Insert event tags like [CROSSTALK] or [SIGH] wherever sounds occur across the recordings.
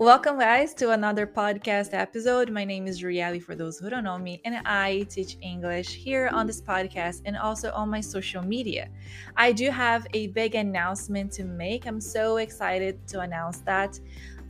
Welcome, guys, to another podcast episode. My name is Rieli, for those who don't know me, and I teach English here on this podcast and also on my social media. I do have a big announcement to make. I'm so excited to announce that.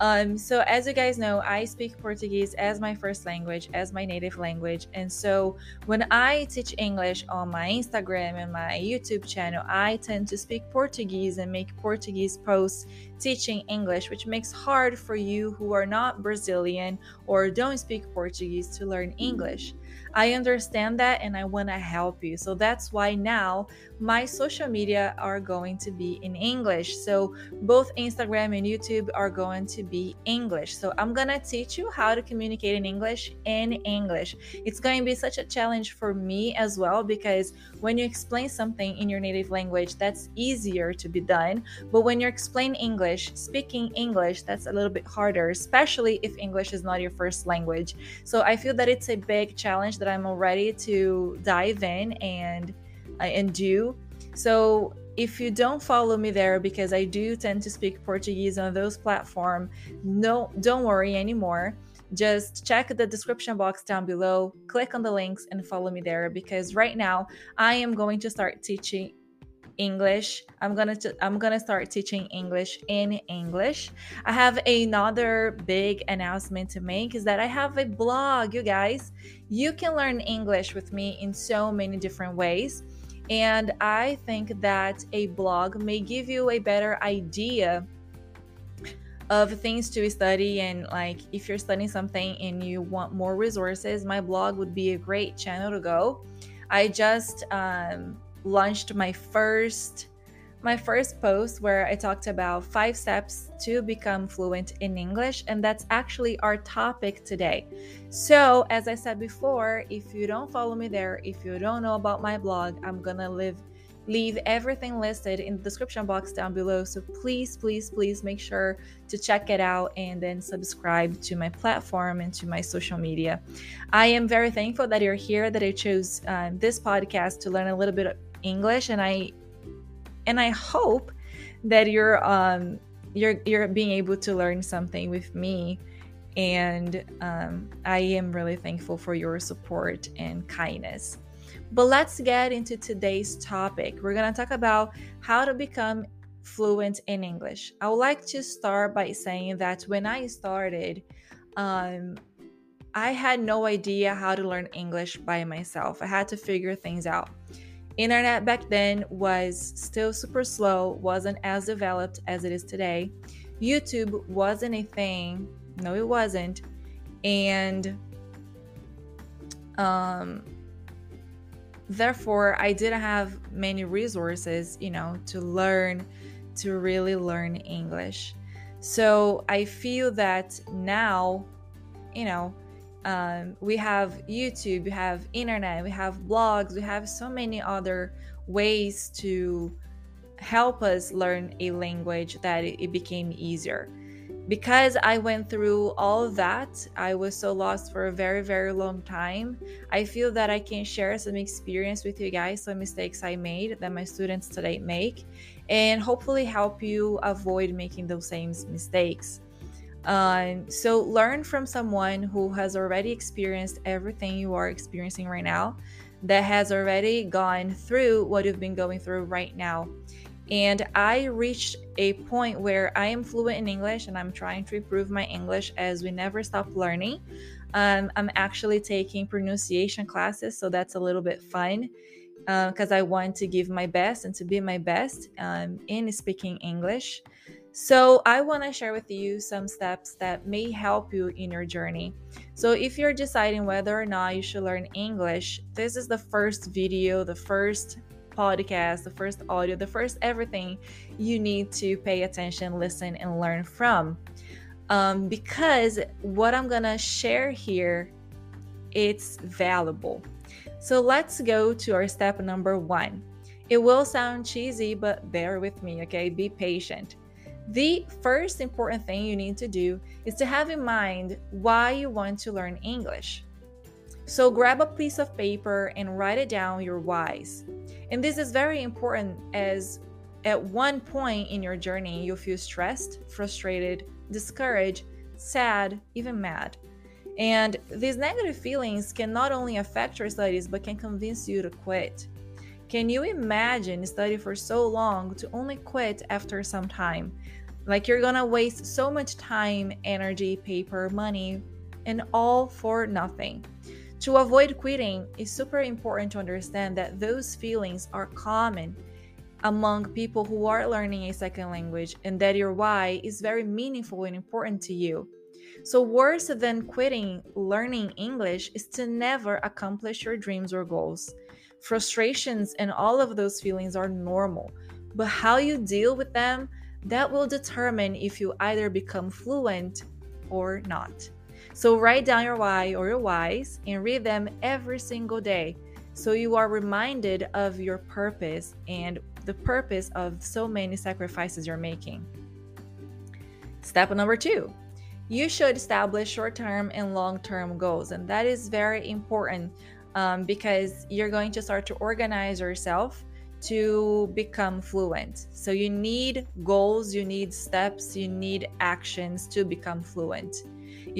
Um, so, as you guys know, I speak Portuguese as my first language, as my native language. And so, when I teach English on my Instagram and my YouTube channel, I tend to speak Portuguese and make Portuguese posts teaching English, which makes hard for you who are not Brazilian or don't speak Portuguese to learn English. I understand that and I want to help you. So that's why now my social media are going to be in English. So both Instagram and YouTube are going to be English. So I'm going to teach you how to communicate in English in English. It's going to be such a challenge for me as well because when you explain something in your native language, that's easier to be done. But when you explain English, speaking English, that's a little bit harder, especially if English is not your first language. So I feel that it's a big challenge that I'm ready to dive in and uh, and do. So if you don't follow me there because I do tend to speak Portuguese on those platforms, no don't worry anymore. Just check the description box down below, click on the links and follow me there because right now I am going to start teaching English. I'm gonna t- I'm gonna start teaching English in English. I have another big announcement to make is that I have a blog, you guys. You can learn English with me in so many different ways. And I think that a blog may give you a better idea of things to study and like if you're studying something and you want more resources my blog would be a great channel to go i just um, launched my first my first post where I talked about five steps to become fluent in English, and that's actually our topic today. So, as I said before, if you don't follow me there, if you don't know about my blog, I'm gonna leave leave everything listed in the description box down below. So please, please, please make sure to check it out and then subscribe to my platform and to my social media. I am very thankful that you're here, that I chose um, this podcast to learn a little bit English, and I and I hope that you're um you're you're being able to learn something with me. And um, I am really thankful for your support and kindness. But let's get into today's topic. We're going to talk about how to become fluent in English. I would like to start by saying that when I started, um, I had no idea how to learn English by myself. I had to figure things out. Internet back then was still super slow, wasn't as developed as it is today. YouTube wasn't a thing. No, it wasn't. And um therefore I didn't have many resources, you know, to learn to really learn English. So I feel that now, you know, um, we have youtube we have internet we have blogs we have so many other ways to help us learn a language that it, became easier because I went through all of that, I was so lost for a very, very long time. I feel that I can share some experience with you guys, some mistakes I made that my students today make, and hopefully help you avoid making those same mistakes. Um, so learn from someone who has already experienced everything you are experiencing right now, that has already gone through what you've been going through right now. And I reached a point where I am fluent in English and I'm trying to improve my English as we never stop learning. Um, I'm actually taking pronunciation classes, so that's a little bit fun because uh, I want to give my best and to be my best um, in speaking English. So, I want to share with you some steps that may help you in your journey. So, if you're deciding whether or not you should learn English, this is the first video, the first podcast, the first audio, the first everything you need to pay attention, listen, and learn from. Um, because what I'm gonna share here, it's valuable. So let's go to our step number one. It will sound cheesy, but bear with me, okay? Be patient. The first important thing you need to do is to have in mind why you want to learn English. So grab a piece of paper and write it down your whys. And this is very important as at one point in your journey you'll feel stressed, frustrated, discouraged, sad, even mad. And these negative feelings can not only affect your studies, but can convince you to quit. Can you imagine studying for so long to only quit after some time? Like you're gonna waste so much time, energy, paper, money, and all for nothing. To avoid quitting, it's super important to understand that those feelings are common among people who are learning a second language and that your why is very meaningful and important to you. So, worse than quitting learning English is to never accomplish your dreams or goals. Frustrations and all of those feelings are normal, but how you deal with them, that will determine if you either become fluent or not. So, write down your why or your whys and read them every single day so you are reminded of your purpose and the purpose of so many sacrifices you're making. Step number two you should establish short term and long term goals. And that is very important um, because you're going to start to organize yourself to become fluent. So you need goals, you need steps, you need actions to become fluent.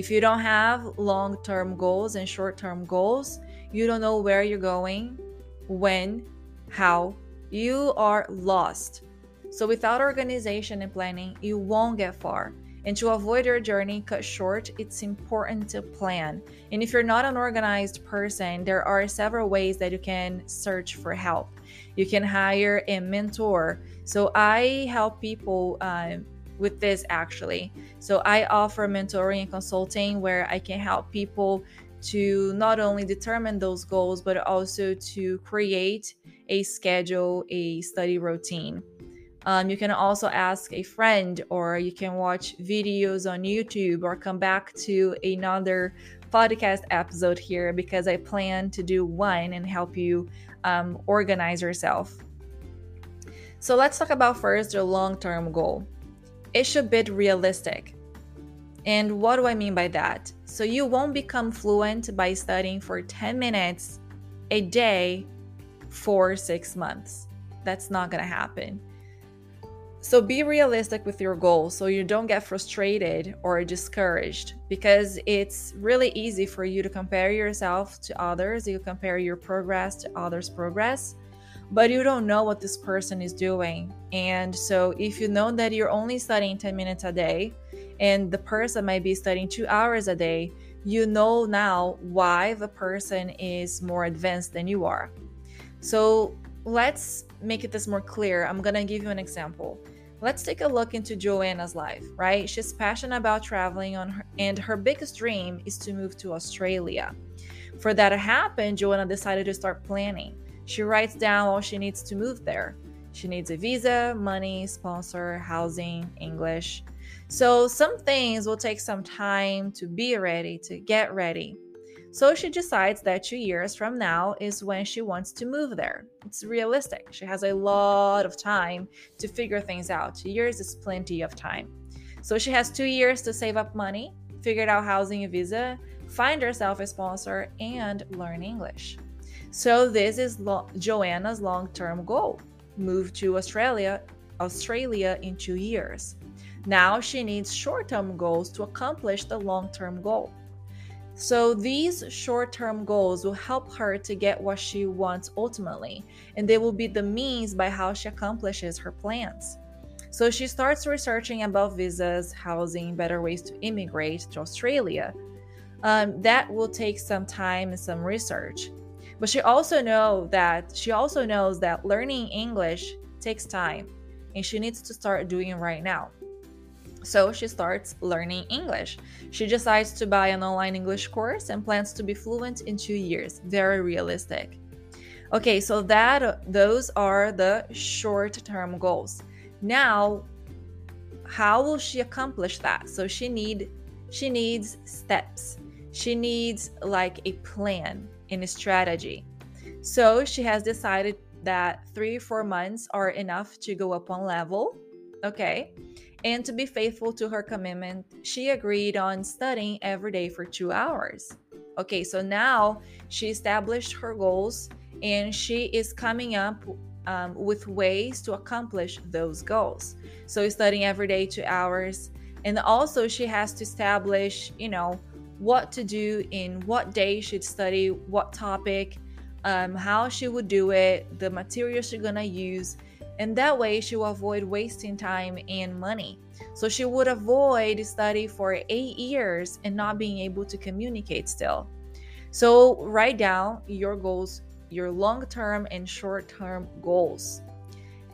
If you don't have long term goals and short term goals, you don't know where you're going, when, how, you are lost. So without organization and planning, you won't get far. And to avoid your journey cut short, it's important to plan. And if you're not an organized person, there are several ways that you can search for help. You can hire a mentor. So I help people uh, with this actually. So I offer mentoring and consulting where I can help people to not only determine those goals, but also to create a schedule, a study routine. Um, you can also ask a friend, or you can watch videos on YouTube, or come back to another podcast episode here because I plan to do one and help you um, organize yourself. So let's talk about first your long term goal. It should be realistic. And what do I mean by that? So you won't become fluent by studying for 10 minutes a day for six months. That's not to happen. So be realistic with your goals so you don't get frustrated or discouraged because it's really easy for you to compare yourself to others. You compare your progress to others' progress, but you don't know what this person is doing. And so if you know that you're only studying 10 minutes a day and the person might be studying 2 hours a day, you know now why the person is more advanced than you are. So let's make it this more clear. I'm to give you an example. Let's take a look into Joanna's life, right? She's passionate about traveling on her, and her biggest dream is to move to Australia. For that to happen, Joanna decided to start planning. She writes down all she needs to move there. She needs a visa, money, sponsor, housing, English. So some things will take some time to be ready, to get ready. So she decides that two years from now is when she wants to move there. It's realistic. She has a lot of time to figure things out. Two years is plenty of time. So she has two years to save up money, figure out housing and visa, find herself a sponsor, and learn English. So this is Lo- Joanna's long-term goal: move to Australia, Australia in two years. Now she needs short-term goals to accomplish the long-term goal. So these short term goals will help her to get what she wants ultimately, and they will be the means by how she accomplishes her plans. So she starts researching about visas, housing, better ways to immigrate to Australia. Um, that will take some time and some research. But she also know that she also knows that learning English takes time, and she needs to start doing it right now. So she starts learning English. She decides to buy an online English course and plans to be fluent in 2 years. Very realistic. Okay, so that those are the short-term goals. Now, how will she accomplish that? So she need she needs steps. She needs like a plan and a strategy. So she has decided that 3 4 months are enough to go up one level. Okay and to be faithful to her commitment, she agreed on studying every day for two hours. Okay, so now she established her goals and she is coming up um, with ways to accomplish those goals. So, studying every day two hours, And also, she has to establish, you know, what to do in what day she'd study, what topic, um, how she would do it, the material she's gonna use, and that way she will avoid wasting time and money. So she would avoid study for eight years and not being able to communicate still. So write down your goals, your long-term and short-term goals.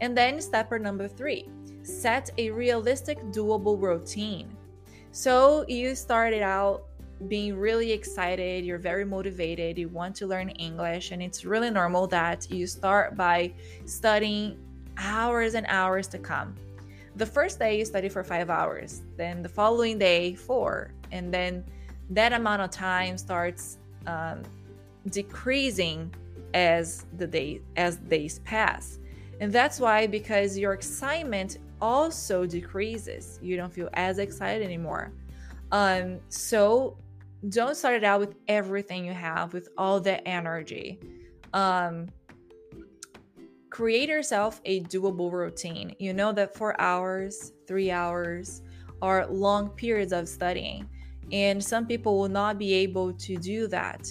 And then step number three, set a realistic, doable routine. So you started out being really excited, you're very motivated, you want to learn English, and it's really normal that you start by studying hours and hours to come. The first day you study for five hours, then the following day, four, and then that amount of time starts um, decreasing as the day as days pass. And that's why because your excitement also decreases. You don't feel as excited anymore. Um so don't start it out with everything you have with all the energy. Um create yourself a doable routine. You know that four hours three hours are long periods of studying and some people will not be able to do that.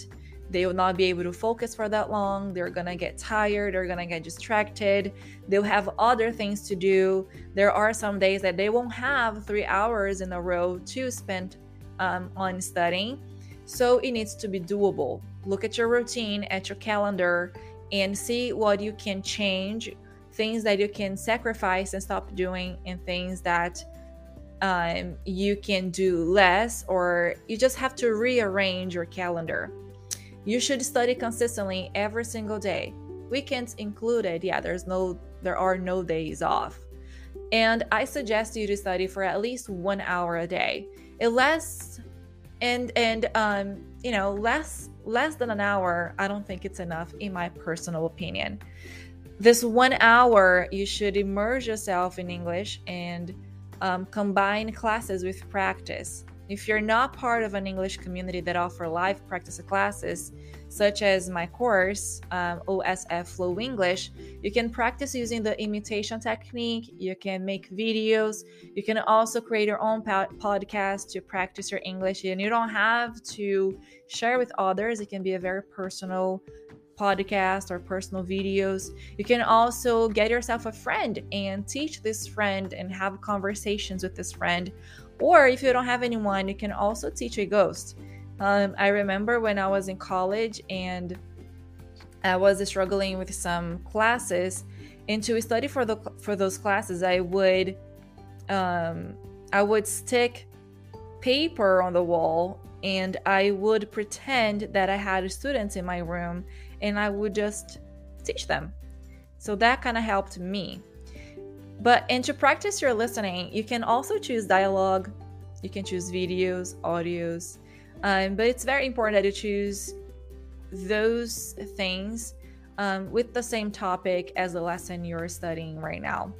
They will not be able to focus for that long. They're gonna get tired. They're gonna get distracted. They'll have other things to do. There are some days that they won't have three hours in a row to spend um, on studying. So it needs to be doable. Look at your routine, at your calendar, and see what you can change, things that you can sacrifice and stop doing, and things that um, you can do less, or you just have to rearrange your calendar. You should study consistently every single day, weekends included. Yeah, there's no, there are no days off. And I suggest you to study for at least one hour a day it and and um you know less less than an hour i don't think it's enough in my personal opinion. This one hour you should immerse yourself in english and um, combine classes with practice if you're not part of an english community that offer live practice classes such as my course, um, OSF Flow English, you can practice using the imitation technique. You can make videos. You can also create your own podcast to practice your English. And you don't have to share with others, it can be a very personal podcast or personal videos. You can also get yourself a friend and teach this friend and have conversations with this friend. Or if you don't have anyone, you can also teach a ghost. Um, I remember when I was in college and I was struggling with some classes, and to study for the for those classes, I would um, I would stick paper on the wall and I would pretend that I had students in my room and I would just teach them. So that kind of helped me. But and to practice your listening, you can also choose dialogue, you can choose videos, audios, um, but it's very important that you choose those things um, with the same topic as the lesson you're studying right now.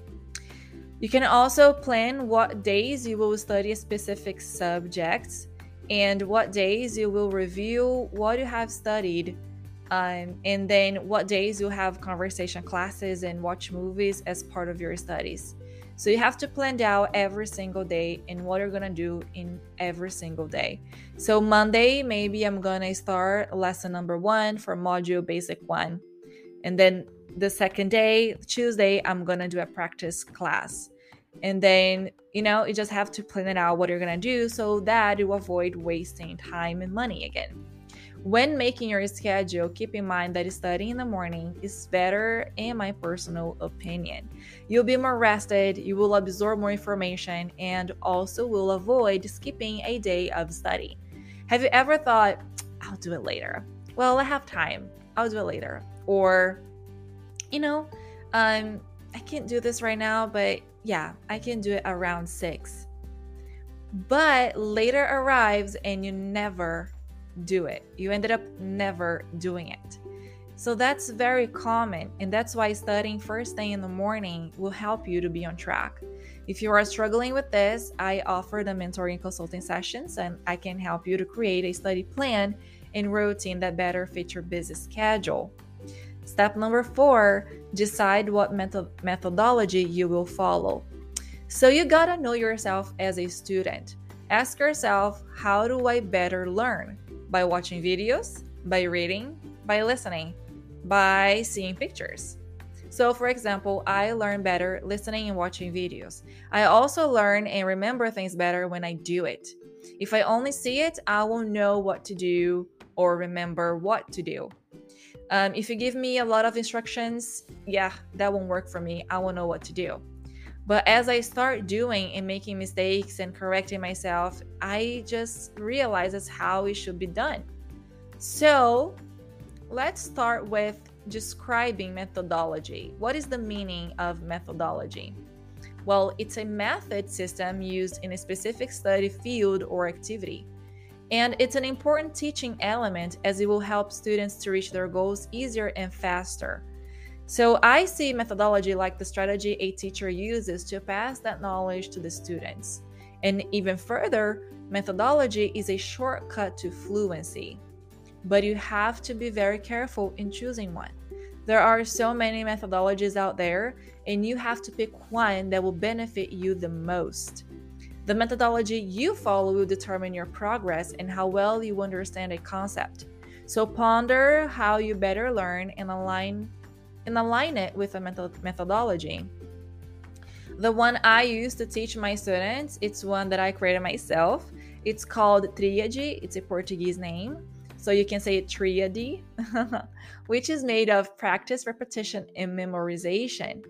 You can also plan what days you will study specific subject and what days you will review what you have studied, um, and then what days you have conversation classes and watch movies as part of your studies. So you have to plan out every single day and what you're gonna do in every single day. So Monday, maybe I'm gonna start lesson number one for module basic one. And then the second day, Tuesday, I'm gonna do a practice class. And then, you know, you just have to plan it out what you're gonna do so that you avoid wasting time and money again. When making your schedule, keep in mind that studying in the morning is better, in my personal opinion. You'll be more rested, you will absorb more information, and also will avoid skipping a day of study. Have you ever thought, I'll do it later? Well, I have time, I'll do it later. Or, you know, um, I can't do this right now, but yeah, I can do it around six. But later arrives and you never do it. You ended up never doing it. So that's very common, and that's why studying first thing in the morning will help you to be on track. If you are struggling with this, I offer the mentoring consulting sessions, and I can help you to create a study plan and routine that better fit your busy schedule. Step number four decide what method- methodology you will follow. So you gotta know yourself as a student. Ask yourself, how do I better learn? By watching videos, by reading, by listening, by seeing pictures. So, for example, I learn better listening and watching videos. I also learn and remember things better when I do it. If I only see it, I won't know what to do or remember what to do. Um, if you give me a lot of instructions, yeah, that won't work for me. I won't know what to do. But as I start doing and making mistakes and correcting myself, I just realize that's how it should be done. So let's start with describing methodology. What is the meaning of methodology? Well, it's a method system used in a specific study field or activity. And it's an important teaching element as it will help students to reach their goals easier and faster. So I see methodology like the strategy a teacher uses to pass that knowledge to the students. And even further, methodology is a shortcut to fluency. But you have to be very careful in choosing one. There are so many methodologies out there, and you have to pick one that will benefit you the most. The methodology you follow will determine your progress and how well you understand a concept. So ponder how you better learn and align and align it with a method- methodology. The one I use to teach my students, it's one that I created myself. It's called Triade, it's a Portuguese name. So you can say Triade, [LAUGHS] which is made of practice, repetition, and memorization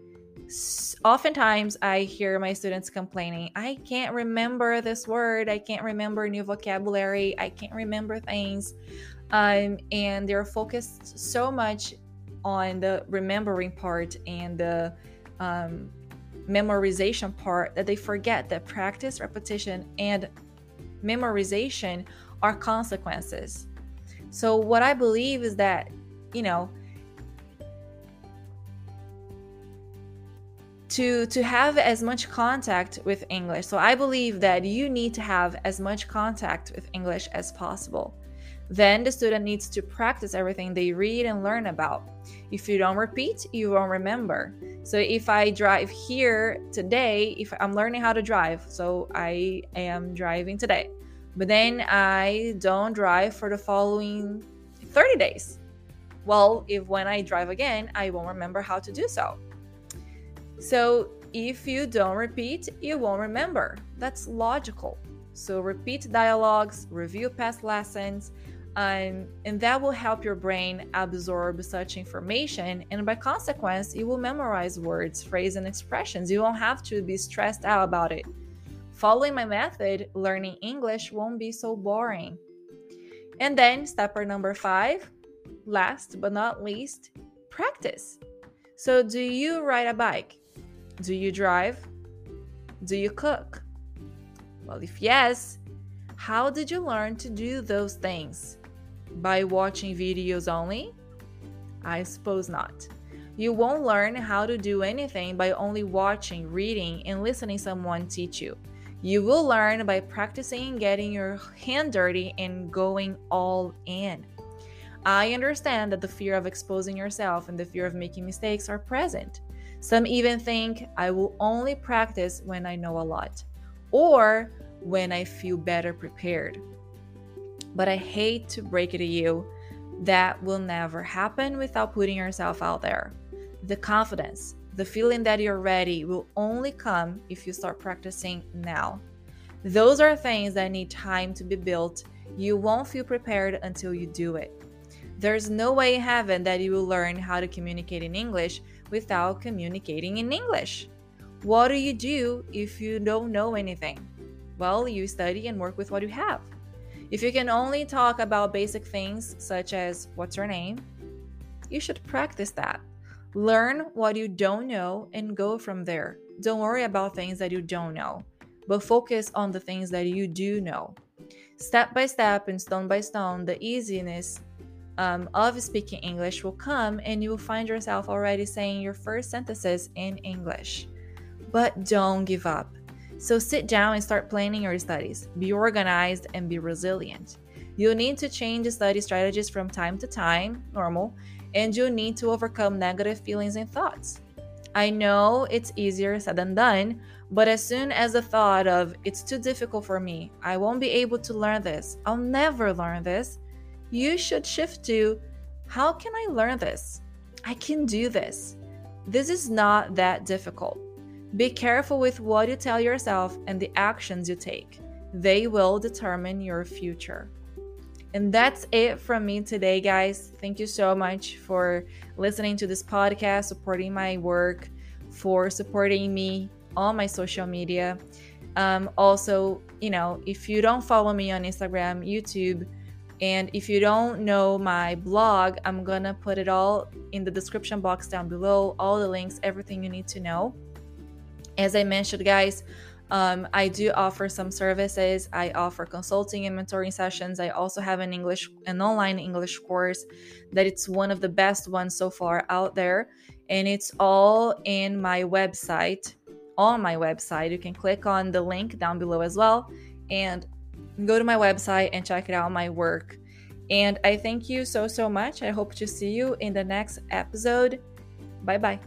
oftentimes I hear my students complaining, I can't remember this word, I can't remember new vocabulary, I can't remember things. Um, and they're focused so much on the remembering part and the um, memorization part that they forget that practice, repetition, and memorization are consequences. So, what I believe is that, you know, to to have as much contact with English. So I believe that you need to have as much contact with English as possible. Then the student needs to practice everything they read and learn about. If you don't repeat, you won't remember. So if I drive here today, if I'm learning how to drive, so I am driving today, but then I don't drive for the following 30 days. Well, if when I drive again, I won't remember how to do so. So if you don't repeat, you won't remember. That's logical. So repeat dialogues, review past lessons, um, and that will help your brain absorb such information. And by consequence, you will memorize words, phrases, and expressions. You won't have to be stressed out about it. Following my method, learning English won't be so boring. And then, stepper number five, last but not least, practice. So, do you ride a bike? Do you drive? Do you cook? Well, if yes, how did you learn to do those things? By watching videos only? I suppose not. You won't learn how to do anything by only watching, reading, and listening someone teach you. You will learn by practicing getting your hand dirty and going all in. I understand that the fear of exposing yourself and the fear of making mistakes are present. Some even think I will only practice when I know a lot or when I feel better prepared. But I hate to break it to you, that will never happen without putting yourself out there. The confidence, the feeling that you're ready will only come if you start practicing now. Those are things that need time to be built. You won't feel prepared until you do it. There's no way in heaven that you will learn how to communicate in English without communicating in English. What do you do if you don't know anything? Well, you study and work with what you have. If you can only talk about basic things such as what's your name, you should practice that. Learn what you don't know and go from there. Don't worry about things that you don't know, but focus on the things that you do know. Step by step and stone by stone, the easiness um, of speaking English will come and you will find yourself already saying your first sentences in English. But don't give up. So sit down and start planning your studies. Be organized and be resilient. You'll need to change study strategies from time to time, normal, and you'll need to overcome negative feelings and thoughts. I know it's easier said than done, but as soon as the thought of it's too difficult for me, I won't be able to learn this, I'll never learn this, you should shift to how can I learn this? I can do this. This is not that difficult. Be careful with what you tell yourself and the actions you take. They will determine your future. And that's it from me today, guys. Thank you so much for listening to this podcast, supporting my work, for supporting me on my social media. Um, also, you know, if you don't follow me on Instagram, YouTube, and if you don't know my blog, I'm gonna put it all in the description box down below, all the links, everything you need to know. As I mentioned, guys, um, I do offer some services. I offer consulting and mentoring sessions. I also have an English, an online English course that it's one of the best ones so far out there, and it's all in my website. On my website, you can click on the link down below as well, and go to my website and check it out my work. And I thank you so so much. I hope to see you in the next episode. Bye bye.